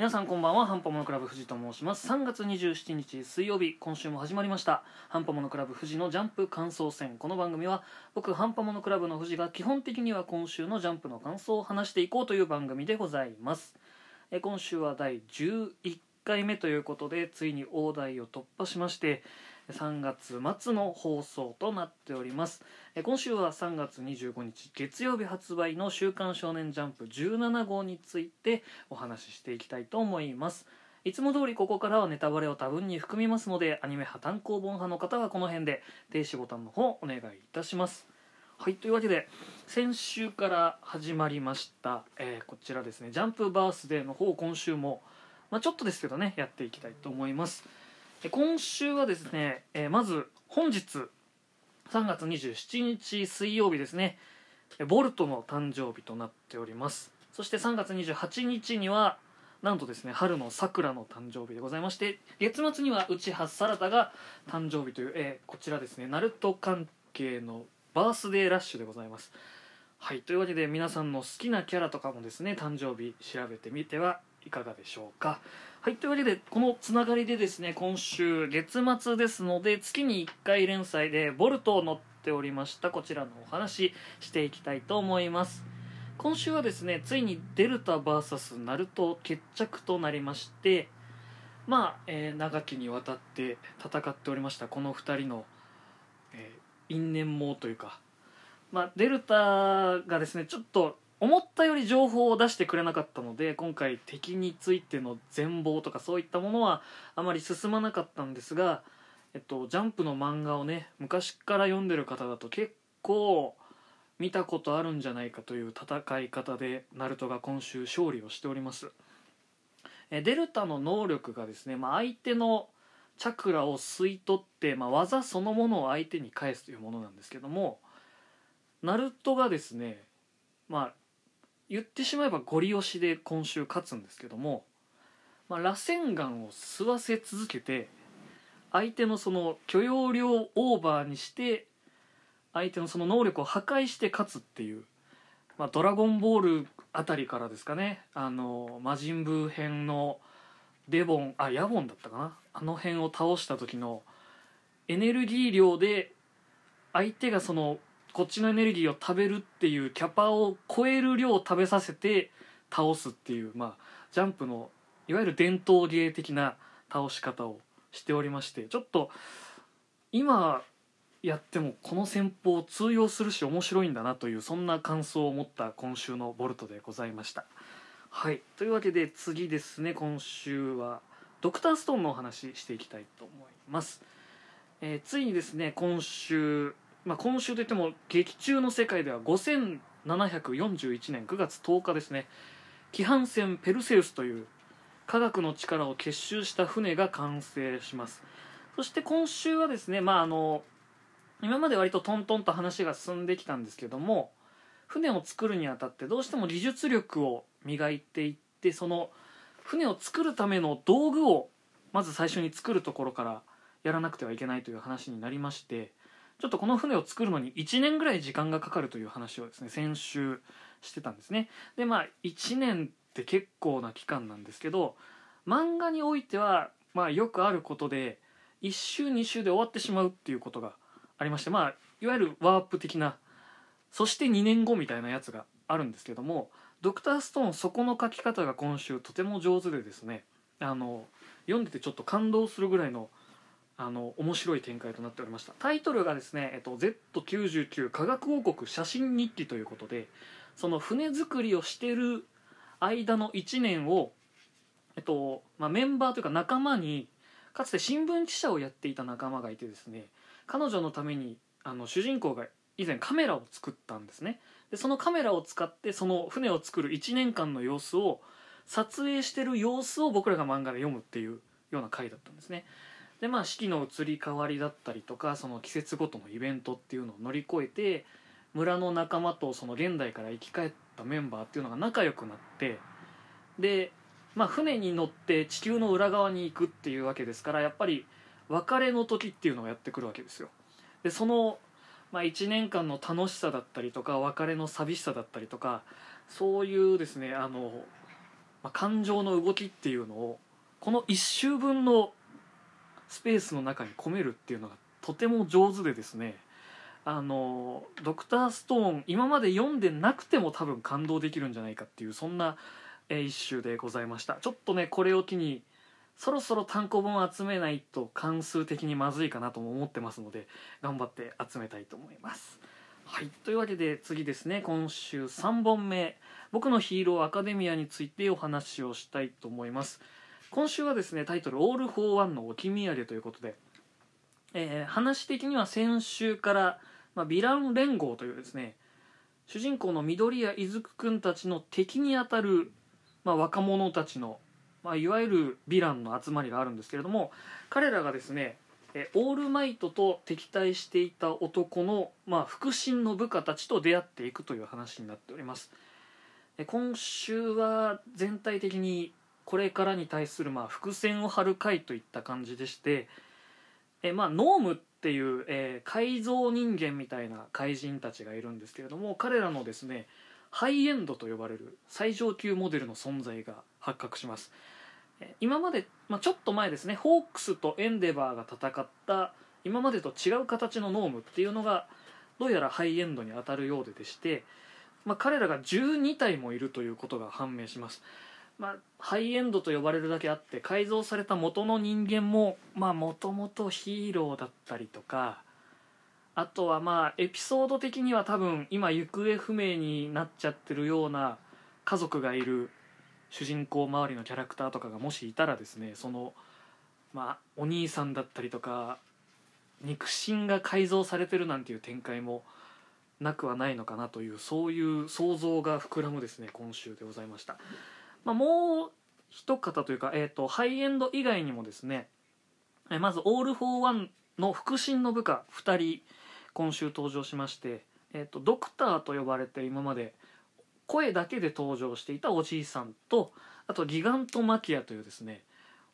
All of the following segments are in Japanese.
皆さんこんばんはハンパモノクラブ富士と申します。3月27日水曜日今週も始まりました。ハンパモノクラブ富士のジャンプ感想戦。この番組は僕ハンパモノクラブの富士が基本的には今週のジャンプの感想を話していこうという番組でございます。え今週は第11回目ということでついに大台を突破しまして3月末の放送となっております。今週は3月25日月曜日発売の「週刊少年ジャンプ」17号についてお話ししていきたいと思います。いつも通りここからはネタバレを多分に含みますのでアニメ破単行本派の方はこの辺で停止ボタンの方お願いいたします。はいというわけで先週から始まりました、えーこちらですね。ジャンプバースデーの方今週も、まあ、ちょっとですけどねやっていきたいと思います。今週はですね、えーまず本日3月27日水曜日ですねボルトの誕生日となっております。そして3月28日にはなんとですね春の桜の誕生日でございまして月末には内橋サラダが誕生日という、えーこちらですねナルト関係のバースデーラッシュでございます。はいというわけで皆さんの好きなキャラとかもですね誕生日調べてみてはいかがでしょうか。はいというわけでこのつながりでですね今週月末ですので月に1回連載でボルトを載っておりましたこちらのお話していきたいと思います。今週はですねついにデルタ VS ナルト決着となりましてまあ、えー長きにわたって戦っておりましたこの2人の、えー因縁網というかまあ、デルタがですねちょっと思ったより情報を出してくれなかったので今回敵についての全貌とかそういったものはあまり進まなかったんですが、えっと、ジャンプの漫画をね昔から読んでる方だと結構見たことあるんじゃないかという戦い方でナルトが今週勝利をしております。えデルタの能力がですね、まあ、相手のチャクラを吸い取って、まあ、技そのものを相手に返すというものなんですけどもナルトがですねまあ言ってしまえばゴリ押しで今週勝つんですけども、まあ、螺旋岩を吸わせ続けて相手のその許容量オーバーにして相手のその能力を破壊して勝つっていう、まあ、ドラゴンボールあたりからですかね。あの魔人ブー編のデボンあヤボンだったかな。あの辺を倒した時のエネルギー量で相手がそのこっちのエネルギーを食べるっていうキャパを超える量を食べさせて倒すっていうまあジャンプのいわゆる伝統芸的な倒し方をしておりましてちょっと今やってもこの戦法通用するし面白いんだなというそんな感想を持った今週のボルトでございました。はい。というわけで次ですね今週はドクターストーンのお話していきたいと思います、えーついにですね今週まあ、今週といっても劇中の世界では5741年9月10日ですね。規範船ペルセウスという科学の力を結集した船が完成します。そして今週はですねまああの今まで割とトントンと話が進んできたんですけども船を作るにあたってどうしても技術力を磨いていってその船を作るための道具をまず最初に作るところからやらなくてはいけないという話になりましてちょっとこの船を作るのに1年ぐらい時間がかかるという話をですね先週してたんですね。でまあ1年って結構な期間なんですけど漫画においてはまあよくあることで1週2週で終わってしまうっていうことがありましてまあいわゆるワープ的なそして2年後みたいなやつがあるんですけどもドクターストーンそこの書き方が今週とても上手でですねあの読んでてちょっと感動するぐらいのあの面白い展開となっておりました。タイトルがですね、えっと、Z99 科学王国写真日記ということでその船作りをしてる間の1年を、えっとまあ、メンバーというか仲間にかつて新聞記者をやっていた仲間がいてですね彼女のためにあの主人公が以前カメラを作ったんですね。でそのカメラを使ってその船を作る1年間の様子を撮影してる様子を僕らが漫画で読むっていうような回だったんですね。でまあ四季の移り変わりだったりとかその季節ごとのイベントっていうのを乗り越えて村の仲間とその現代から生き返ったメンバーっていうのが仲良くなってで、まあ、船に乗って地球の裏側に行くっていうわけですからやっぱり別れの時っていうのがやってくるわけですよ。でその、まあ、1年間の楽しさだったりとか別れの寂しさだったりとかそういうですねあのまあ、感情の動きっていうのをこの1周分のスペースの中に込めるっていうのがとても上手でですねあのドクターストーン今まで読んでなくても多分感動できるんじゃないかっていうそんな、えー、一周でございました。ちょっとねこれを機にそろそろ単行本集めないと関数的にまずいかなとも思ってますので頑張って集めたいと思います。はい。というわけで次ですね今週3本目「僕のヒーローアカデミア」についてお話をしたいと思います。今週はですねタイトル「オール・フォー・ワンの置き土産」ということで、えー、話的には先週からまあ、ヴィラン連合というですね主人公の緑谷出久君たちの敵にあたる、まあ、若者たちの、まあ、いわゆるヴィランの集まりがあるんですけれども彼らがですねオールマイトと敵対していた男の、まあ、腹心の部下たちと出会っていくという話になっております。今週は全体的にこれからに対するまあ伏線を張る回といった感じでしてえまあノームっていう、え、改造人間みたいな怪人たちがいるんですけれども彼らのですねハイエンドと呼ばれる最上級モデルの存在が発覚します。今まで、まあ、ちょっと前ですねホークスとエンデバーが戦った今までと違う形のノームっていうのがどうやらハイエンドに当たるようででして、まあ、彼らが12体もいるということが判明します。まあ、ハイエンドと呼ばれるだけあって改造された元の人間ももともとヒーローだったりとかあとはまあエピソード的には多分今行方不明になっちゃってるような家族がいる主人公周りのキャラクターとかがもしいたらですねそのまあお兄さんだったりとか肉親が改造されてるなんていう展開もなくはないのかなというそういう想像が膨らむですね今週でございました。まあ、もう一方というか、えーと、ハイエンド以外にもですねえまずオール・フォー・ワンの腹心の部下2人今週登場しまして、えーと、ドクターと呼ばれて今まで声だけで登場していたおじいさんとあとギガント・マキアというですね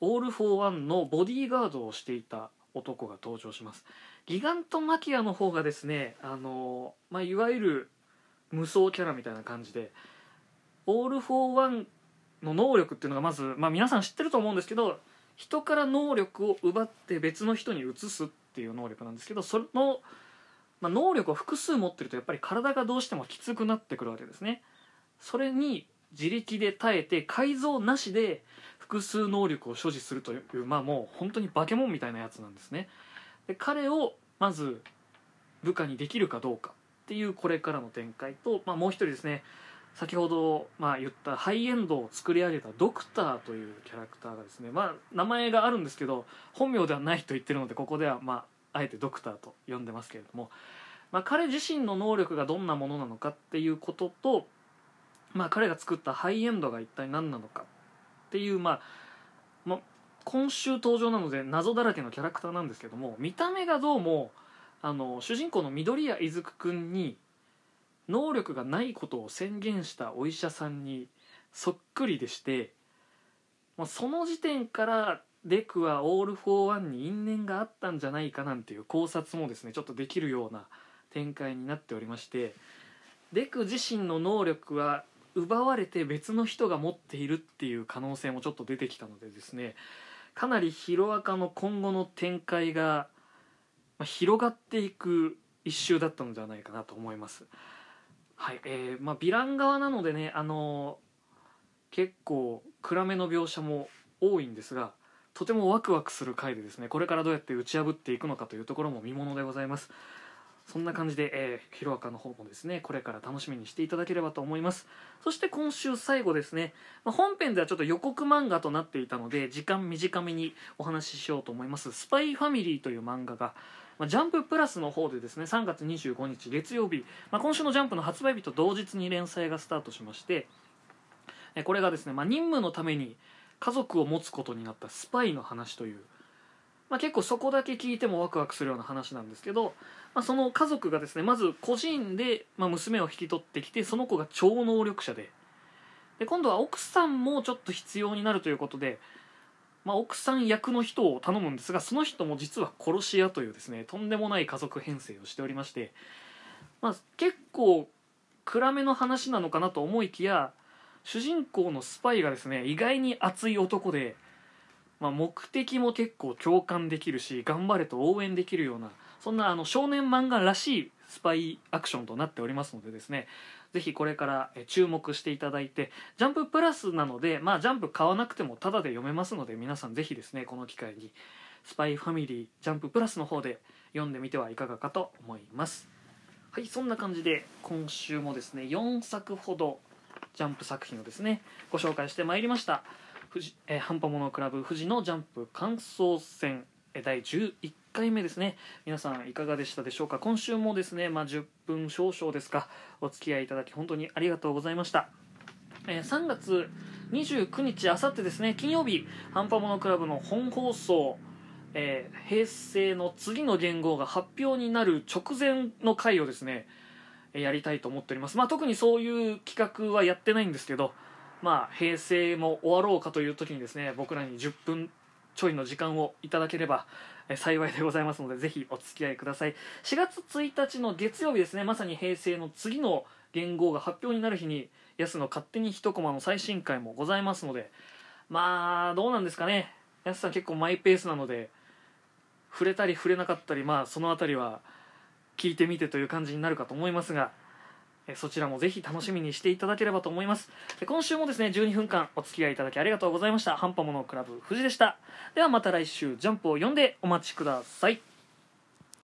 オール・フォー・ワンのボディーガードをしていた男が登場します。ギガント・マキアの方がですねあの、まあ、いわゆる無双キャラみたいな感じでオール・フォー・ワンの能力っていうのがまず、まあ、皆さん知ってると思うんですけど人から能力を奪って別の人に移すっていう能力なんですけどその、まあ、能力を複数持ってるとやっぱり体がどうしてもきつくなってくるわけですね。それに自力で耐えて改造なしで複数能力を所持するというまあもう本当に化け物みたいなやつなんですね。で彼をまず部下にできるかどうかっていうこれからの展開と、まあ、もう一人ですね先ほどまあ言ったハイエンドを作り上げたドクターというキャラクターがですねまあ名前があるんですけど本名ではないと言ってるのでここではまああえてドクターと呼んでますけれども、まあ、彼自身の能力がどんなものなのかっていうことと、まあ、彼が作ったハイエンドが一体何なのかっていうまあ、ま、今週登場なので謎だらけのキャラクターなんですけども見た目がどうもあの主人公の緑谷出久君に能力がないことを宣言したお医者さんにそっくりでしてもうその時点からデクはオール・フォー・ワンに因縁があったんじゃないかなんていう考察もですねちょっとできるような展開になっておりましてデク自身の能力は奪われて別の人が持っているっていう可能性もちょっと出てきたのでですねかなりヒロアカの今後の展開が広がっていく一周だったのではないかなと思います。はいえーまあ、ヴィラン側なのでね、あのー、結構暗めの描写も多いんですがとてもワクワクする回でですねこれからどうやって打ち破っていくのかというところも見ものでございます。そんな感じで、えー、ヒロアカの方もですねこれから楽しみにしていただければと思います。そして今週最後ですね、まあ、本編ではちょっと予告漫画となっていたので時間短めにお話ししようと思います「スパイファミリー」という漫画がまあ、ジャンププラスの方でですね3月25日月曜日、まあ、今週のジャンプの発売日と同日に連載がスタートしましてこれがですね、まあ、任務のために家族を持つことになったスパイの話という、まあ、結構そこだけ聞いてもワクワクするような話なんですけど、まあ、その家族がですねまず個人で、ま、娘を引き取ってきてその子が超能力者でで今度は奥さんもちょっと必要になるということでまあ、奥さん役の人を頼むんですがその人も実は殺し屋というですねとんでもない家族編成をしておりまして、まあ、結構暗めの話なのかなと思いきや主人公のスパイがですね意外に熱い男で、まあ、目的も結構共感できるし頑張れと応援できるようなそんなあの少年漫画らしいスパイアクションとなっておりますのでですねぜひこれから注目していただいてジャンププラスなのでまあジャンプ買わなくてもタダで読めますので皆さんぜひですねこの機会にスパイファミリージャンププラスの方で読んでみてはいかがかと思います。はいそんな感じで今週もですね4作ほどジャンプ作品をですねご紹介してまいりました。富士、えー、ハンパモノクラブ富士のジャンプ感想戦。第11回目ですね。皆さんいかがでしたでしょうか？今週もですね、まあ、10分少々ですか。お付き合いいただき本当にありがとうございました、えー、3月29日あさってですね金曜日ハンパモノクラブの本放送えー、平成の次の元号が発表になる直前の回をですねやりたいと思っております、まあ、特にそういう企画はやってないんですけど、まあ、平成も終わろうかという時にですね僕らに10分ちょいの時間をいただければ幸いでございますのでぜひお付き合いください。4月1日の月曜日ですねまさに平成の次の元号が発表になる日に安の勝手に一コマの最新回もございますのでまあどうなんですかね。安さん結構マイペースなので触れたり触れなかったりまあその辺りは聞いてみてという感じになるかと思いますがそちらもぜひ楽しみにしていただければと思います。今週もですね12分間お付き合いいただきありがとうございました。ハンパモノクラブ藤でした。ではまた来週ジャンプを読んでお待ちください。